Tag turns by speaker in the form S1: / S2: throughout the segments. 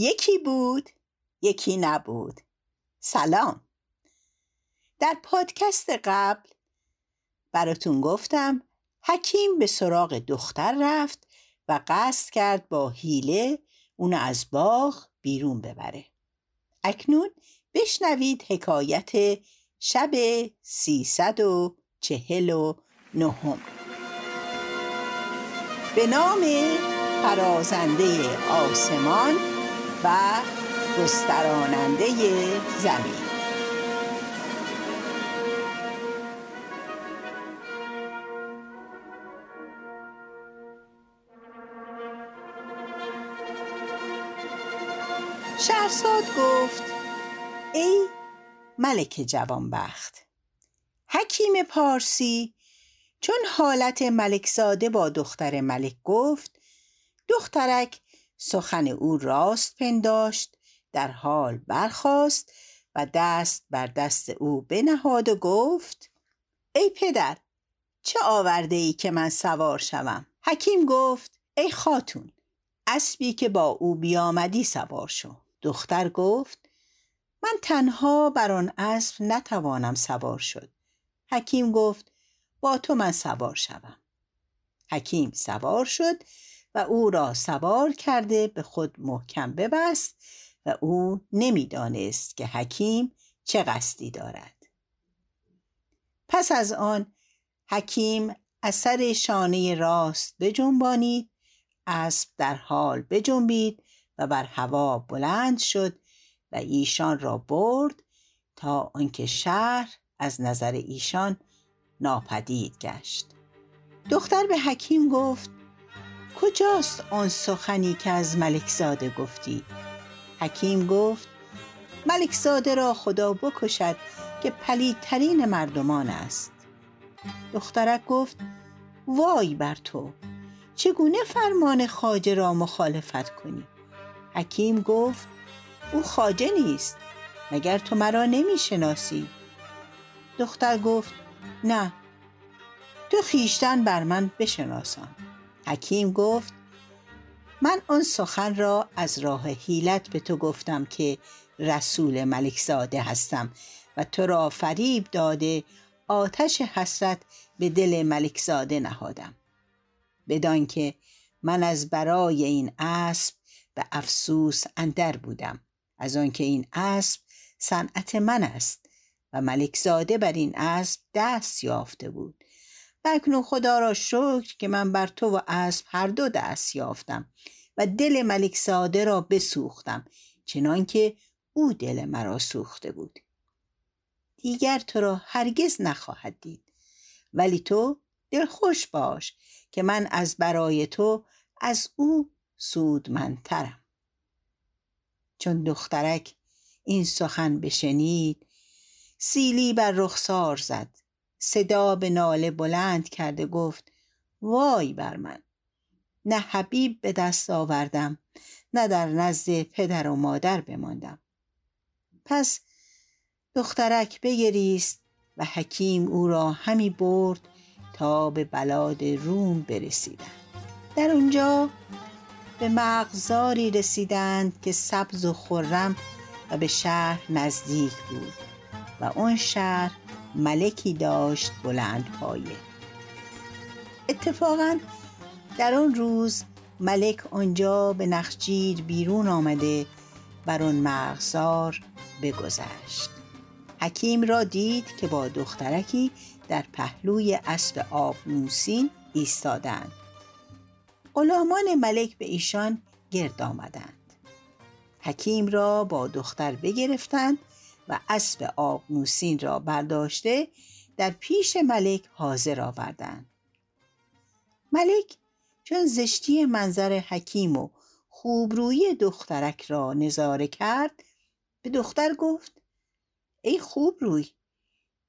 S1: یکی بود یکی نبود. سلام. در پادکست قبل براتون گفتم حکیم به سراغ دختر رفت و قصد کرد با حیله اونو از باغ بیرون ببره. اکنون بشنوید حکایت شب سیصد و چهل و نهم. به نام فرازنده آسمان و گستراننده زمین. شهرزاد گفت ای ملک جوانبخت حکیم پارسی چون حالت ملکزاده با دختر ملک گفت دخترک سخن او راست پنداشت در حال برخاست و دست بر دست او بنهاد و گفت ای پدر چه آورده ای که من سوار شوم؟ حکیم گفت ای خاتون اسبی که با او بیامدی سوار شو. دختر گفت من تنها بر آن اسب نتوانم سوار شد. حکیم گفت با تو من سوار شوم. حکیم سوار شد و او را سوار کرده به خود محکم ببست و او نمی‌دانست که حکیم چه قصدی دارد. پس از آن حکیم اثر شانه راست بجنبانید اسب در حال بجنبید و بر هوا بلند شد و ایشان را برد تا آنکه شهر از نظر ایشان ناپدید گشت. دختر به حکیم گفت کجاست آن سخنی که از ملکزاده گفتی؟ حکیم گفت ملکزاده را خدا بکشد که پلیدترین مردمان است. دخترک گفت وای بر تو چگونه فرمان خاجه را مخالفت کنی؟ حکیم گفت او خاجه نیست مگر تو مرا نمی‌شناسی؟ دختر گفت نه تو خیشتن بر من بشناسان. حکیم گفت من آن سخن را از راه حیلت به تو گفتم که رسول ملکزاده هستم و تو را فریب داده آتش حسرت به دل ملکزاده نهادم. بدان که من از برای این اسب به افسوس اندر بودم. از آنکه این اسب صنعت من است و ملکزاده بر این اسب دست یافته بود. و اکنون خدا را شکر که من بر تو و اسب هر دو دست یافتم و دل ملکزاده را بسوختم چنانکه او دل مرا سوخته بود. دیگر تو را هرگز نخواهد دید. ولی تو دلخوش باش که من از برای تو از او سودمندترم. چون دخترک این سخن بشنید سیلی بر رخسار زد. صدا به ناله بلند کرده گفت وای بر من! نه حبیب به دست آوردم نه در نزد پدر و مادر بماندم. پس دخترک بگریست و حکیم او را همی برد تا به بلاد روم برسیدند. در اونجا به مغزاری رسیدند که سبز و خرم و به شهر نزدیک بود و اون شهر ملکی داشت بلند پایه. اتفاقا در آن روز ملک آنجا به نخجیر بیرون آمده بر آن مغزار بگذشت. حکیم را دید که با دخترکی در پهلوی اسب آبنوسین ایستادند. غلامان ملک به ایشان گرد آمدند. حکیم را با دختر بگرفتند و اسب آبنوسین را برداشته در پیش ملک حاضر آوردند. ملک چون زشتی منظر حکیم و خوبرویی دخترک را نظاره کرد به دختر گفت ای خوبروی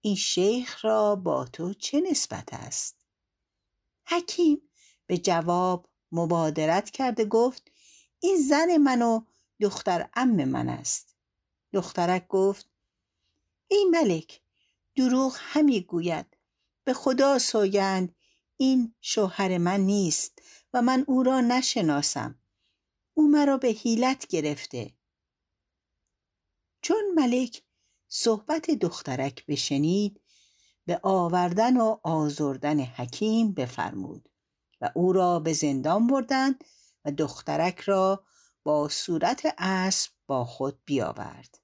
S1: این شیخ را با تو چه نسبت است؟ حکیم به جواب مبادرت کرده گفت این زن من و دختر ام من است. دخترک گفت ای ملک دروغ همی گوید. به خدا سوگند این شوهر من نیست و من او را نشناسم. او مرا به حیلت گرفته. چون ملک صحبت دخترک بشنید به آوردن و آزردن حکیم بفرمود و او را به زندان بردند و دخترک را با صورت اسب با خود بیاورد.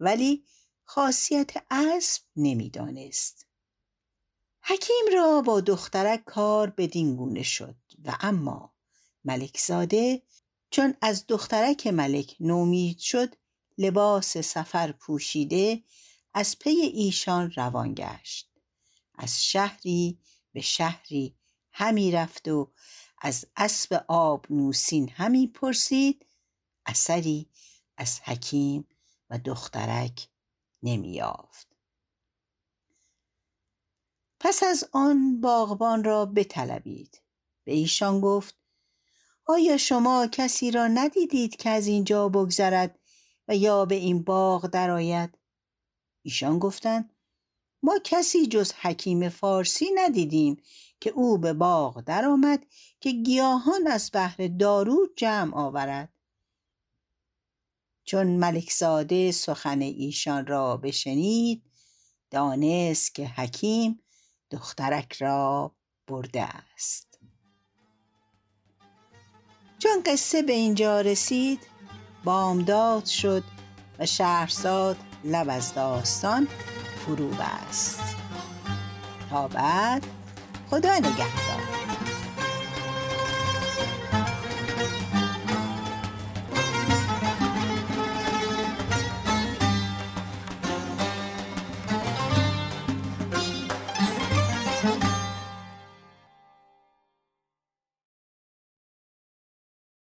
S1: ولی خاصیت اسب نمی‌دانست. حکیم را با دخترک کار بدین گونه شد و اما ملک زاده چون از دخترک ملک نومید شد لباس سفر پوشیده از پی ایشان روان گشت. از شهری به شهری همی رفت و از اسب آب نوسین همی پرسید اثری از حکیم و دخترک نمییافت. پس از آن باغبان را بطلبید. به ایشان گفت آیا شما کسی را ندیدید که از اینجا بگذرد و یا به این باغ درآید؟ ایشان گفتند ما کسی جز حکیم فارسی ندیدیم که او به باغ درآمد که گیاهان از بهر دارو جمع آورد. چون ملک زاده سخن ایشان را بشنید دانست که حکیم دخترک را برده است. چون قصه به اینجا رسید بامداد شد و شهرزاد لب از داستان فرو بست. تا بعد خدا نگهدار.